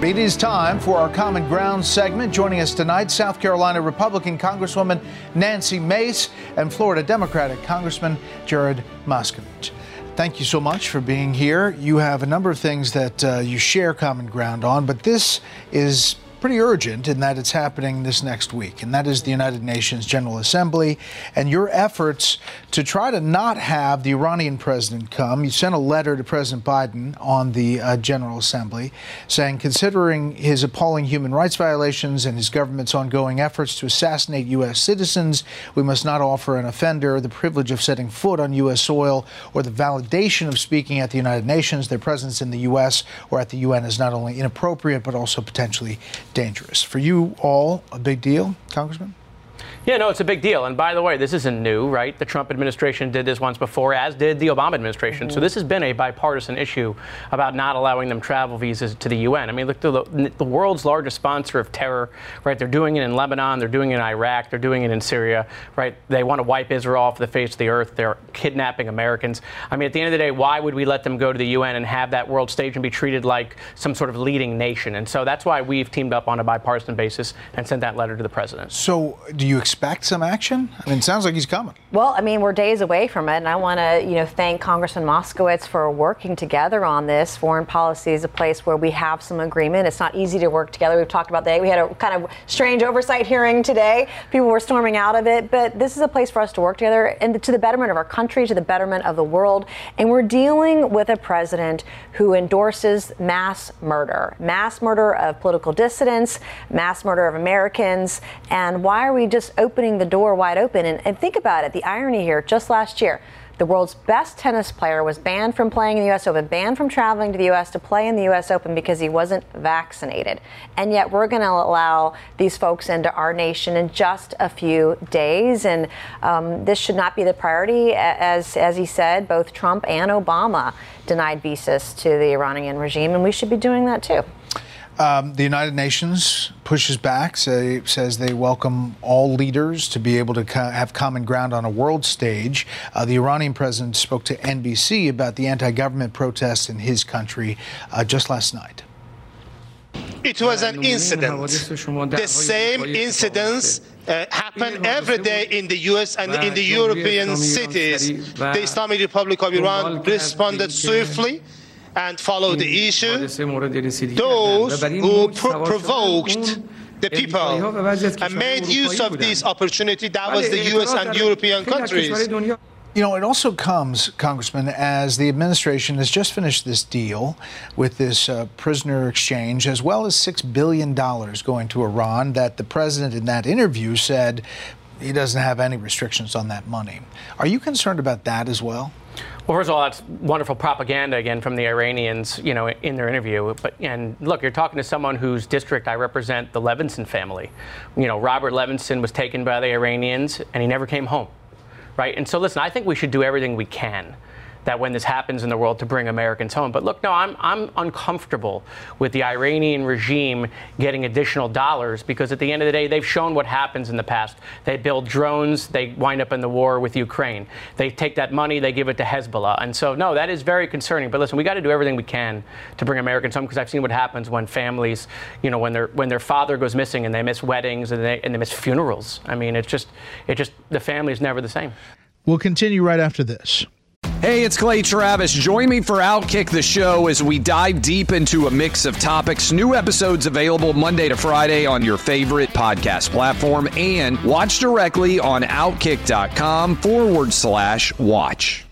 It is time for our Common Ground segment. Joining us tonight, South Carolina Republican Congresswoman Nancy Mace and Florida Democratic Congressman Jared Moskowitz. Thank you so much for being here. You have a number of things that uh, you share common ground on, but this is pretty urgent in that it's happening this next week, and that is the United Nations General Assembly and your efforts to try to not have the Iranian president come. You sent a letter to President Biden on the uh, General Assembly saying, considering his appalling human rights violations and his government's ongoing efforts to assassinate U.S. citizens, we must not offer an offender the privilege of setting foot on U.S. soil or the validation of speaking at the United Nations. Their presence in the U.S. or at the UN is not only inappropriate, but also potentially dangerous. For you all, a big deal, Congressman? Yeah, no, it's a big deal. And by the way, this isn't new, right? The Trump administration did this once before, as did the Obama administration. Mm-hmm. So this has been a bipartisan issue about not allowing them travel visas to the UN. I mean, look, the, the world's largest sponsor of terror, right? They're doing it in Lebanon, they're doing it in Iraq, they're doing it in Syria, right? They want to wipe Israel off the face of the earth. They're kidnapping Americans. I mean, at the end of the day, why would we let them go to the UN and have that world stage and be treated like some sort of leading nation? And so that's why we've teamed up on a bipartisan basis and sent that letter to the president. So, do you expect expect some action? I mean, it sounds like he's coming. Well, I mean, we're days away from it, and I want to, you know, thank Congressman Moskowitz for working together on this. Foreign policy is a place where we have some agreement. It's not easy to work together. We've talked about that. We had a kind of strange oversight hearing today. People were storming out of it, but this is a place for us to work together and to the betterment of our country, to the betterment of the world. And we're dealing with a president who endorses mass murder, mass murder of political dissidents, mass murder of Americans. And why are we just opening the door wide open. And, and think about it the irony here just last year, the world's best tennis player was banned from playing in the U.S. Open, banned from traveling to the U.S. to play in the U.S. Open because he wasn't vaccinated. And yet we're going to allow these folks into our nation in just a few days. And um, this should not be the priority. As, as he said, both Trump and Obama denied visas to the Iranian regime, and we should be doing that too. Um, the United Nations pushes back, say, says they welcome all leaders to be able to co- have common ground on a world stage. Uh, the Iranian president spoke to NBC about the anti government protests in his country uh, just last night. It was an incident. The same incidents uh, happen every day in the US and in the European cities. The Islamic Republic of Iran responded swiftly and follow the issue. Those who pro- provoked the people and made use of this opportunity, that was the US and European countries. You know, it also comes, Congressman, as the administration has just finished this deal with this uh, prisoner exchange, as well as $6 billion going to Iran, that the president in that interview said he doesn't have any restrictions on that money. Are you concerned about that as well? Well, first of all, that's wonderful propaganda again from the Iranians, you know, in their interview. But and look, you're talking to someone whose district I represent, the Levinson family. You know, Robert Levinson was taken by the Iranians, and he never came home, right? And so, listen, I think we should do everything we can that when this happens in the world to bring Americans home. But look, no, I'm, I'm uncomfortable with the Iranian regime getting additional dollars because at the end of the day, they've shown what happens in the past. They build drones, they wind up in the war with Ukraine. They take that money, they give it to Hezbollah. And so, no, that is very concerning. But listen, we got to do everything we can to bring Americans home because I've seen what happens when families, you know, when their when their father goes missing and they miss weddings and they, and they miss funerals. I mean, it's just, it just, the family is never the same. We'll continue right after this. Hey, it's Clay Travis. Join me for Outkick the Show as we dive deep into a mix of topics. New episodes available Monday to Friday on your favorite podcast platform and watch directly on outkick.com forward slash watch.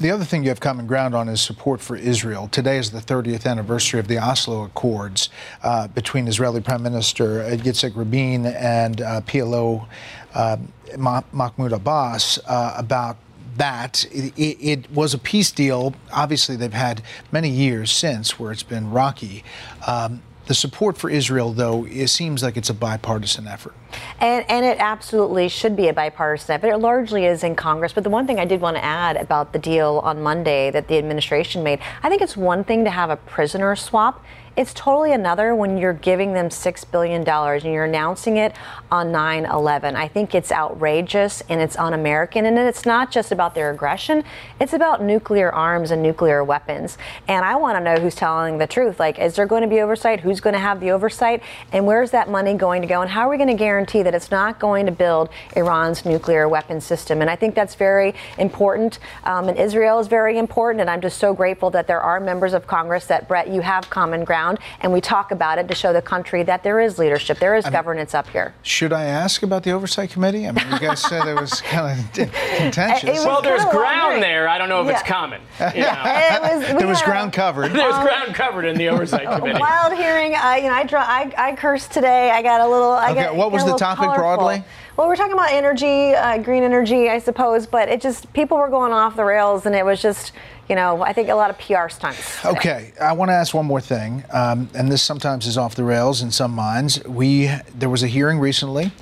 The other thing you have common ground on is support for Israel. Today is the 30th anniversary of the Oslo Accords uh, between Israeli Prime Minister Yitzhak Rabin and uh, PLO uh, Mahmoud Abbas uh, about that. It, it, was a peace deal. Obviously, they've had many years since where it's been rocky. Um, the support for Israel, though, it seems like it's a bipartisan effort. And, and it absolutely should be a bipartisan effort. It largely is in Congress. But the one thing I did want to add about the deal on Monday that the administration made, I think it's one thing to have a prisoner swap. It's totally another when you're giving them $6 billion and you're announcing it on 9 11. I think it's outrageous and it's un American. And it's not just about their aggression, it's about nuclear arms and nuclear weapons. And I want to know who's telling the truth. Like, is there going to be oversight? Who's going to have the oversight? And where's that money going to go? And how are we going to guarantee that it's not going to build Iran's nuclear weapon system? And I think that's very important. Um, and Israel is very important. And I'm just so grateful that there are members of Congress that, Bret, you have common ground and we talk about it to show the country that there is leadership, there is I governance up here. Should I ask about the oversight committee? I mean, you guys said it was kind of contentious. well, there's ground there. I don't know if yeah. it's common. You know? was, there was ground covered. There's um, ground covered in the oversight committee. Wild hearing. Uh, you know, I, draw, I, I cursed today. I got a little. I okay, got, what was the topic colorful. broadly? Well, we're talking about energy, uh, green energy, I suppose, but it just people were going off the rails, and it was just you know, I think a lot of PR stunts. Today. Okay, I want to ask one more thing, um, and this sometimes is off the rails in some minds. We there was a hearing recently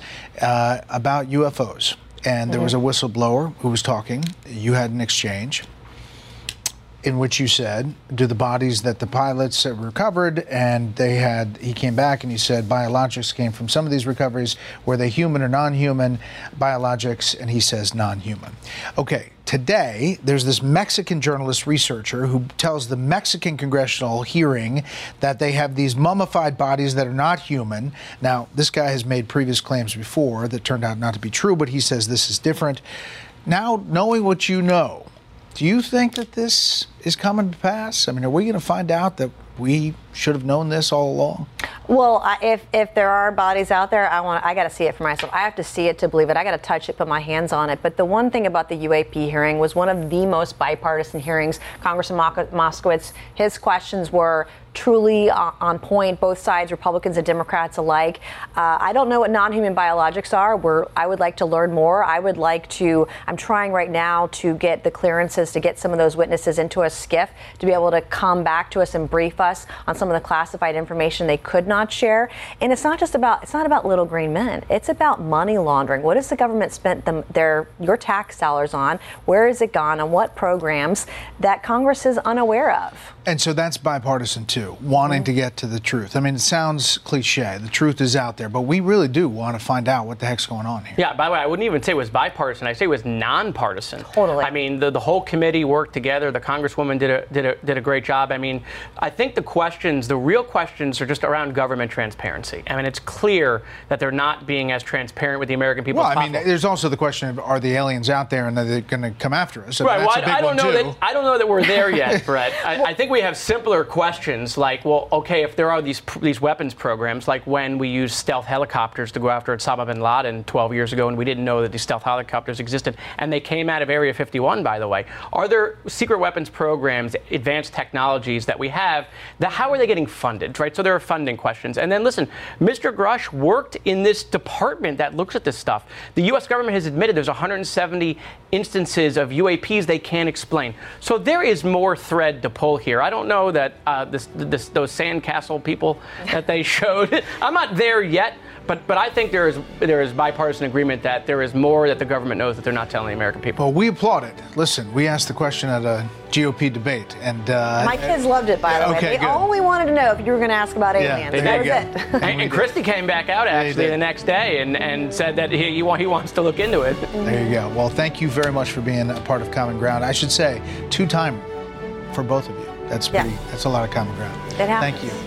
uh, about UFOs, and there mm-hmm. was a whistleblower who was talking. You had an exchange in which you said, do the bodies that the pilots recovered, and they had, he came back and he said biologics came from some of these recoveries. Were they human or non human? Biologics, and he says non human. Okay, today there's this Mexican journalist researcher who tells the Mexican congressional hearing that they have these mummified bodies that are not human. Now, this guy has made previous claims before that turned out not to be true, but he says this is different. Now, knowing what you know, do you think that this is coming to pass? I mean, are we going to find out that we should have known this all along? Well, I, if if there are bodies out there, I want I got to see it for myself. I have to see it to believe it. I got to touch it, put my hands on it. But the one thing about the UAP hearing was one of the most bipartisan hearings. Congressman Moskowitz, his questions were truly on point, both sides, Republicans and Democrats alike. Uh, I don't know what non human biologics are. We're, I would like to learn more. I would like to, I'm trying right now to get the clearances to get some of those witnesses into a SCIF to be able to come back to us and brief us on some of the classified information they could not share. And it's not just about, it's not about little green men. It's about money laundering. What has the government spent them, their, your tax dollars on? Where has it gone? On what programs that Congress is unaware of? And so that's bipartisan too, wanting to get to the truth. I mean, it sounds cliche. The truth is out there, but we really do want to find out what the heck's going on here. Yeah, by the way, I wouldn't even say it was bipartisan. I say it was nonpartisan. Totally. I mean, the, the whole committee worked together. The congresswoman did a, did, a, did a great job. I mean, I think the questions, the real questions, are just around government transparency. I mean, it's clear that they're not being as transparent with the American people well, I mean, there's also the question of are the aliens out there and are they going to come after us? I right. Well, I, I, don't know that, I don't know that we're there yet, Bret. I, I think we have simpler questions like, well, okay, if there are these these weapons programs, like when we used stealth helicopters to go after Osama bin Laden 12 years ago, and we didn't know that these stealth helicopters existed, and they came out of Area 51, by the way. Are there secret weapons programs, advanced technologies that we have? That how are they getting funded? Right. So there are funding questions. And then listen, Mr. Grush worked in this department that looks at this stuff. The U.S. government has admitted there's 170 instances of UAPs they can't explain. So there is more thread to pull here. I don't know that uh, this, this, those sandcastle people that they showed. I'm not there yet, but but I think there is there is bipartisan agreement that there is more that the government knows that they're not telling the American people. Well, we applaud it. Listen, we asked the question at a GOP debate, and uh, my kids loved it. By the way, okay, all we wanted to know if you were going to ask about aliens. Yeah, that was it. and, and Christie came back out actually the next day and, and said that he, he wants to look into it. There you go. Well, thank you very much for being a part of Common Ground. I should say, two time for both of you. That's pretty. Yeah. That's a lot of common ground. It happens. Thank you.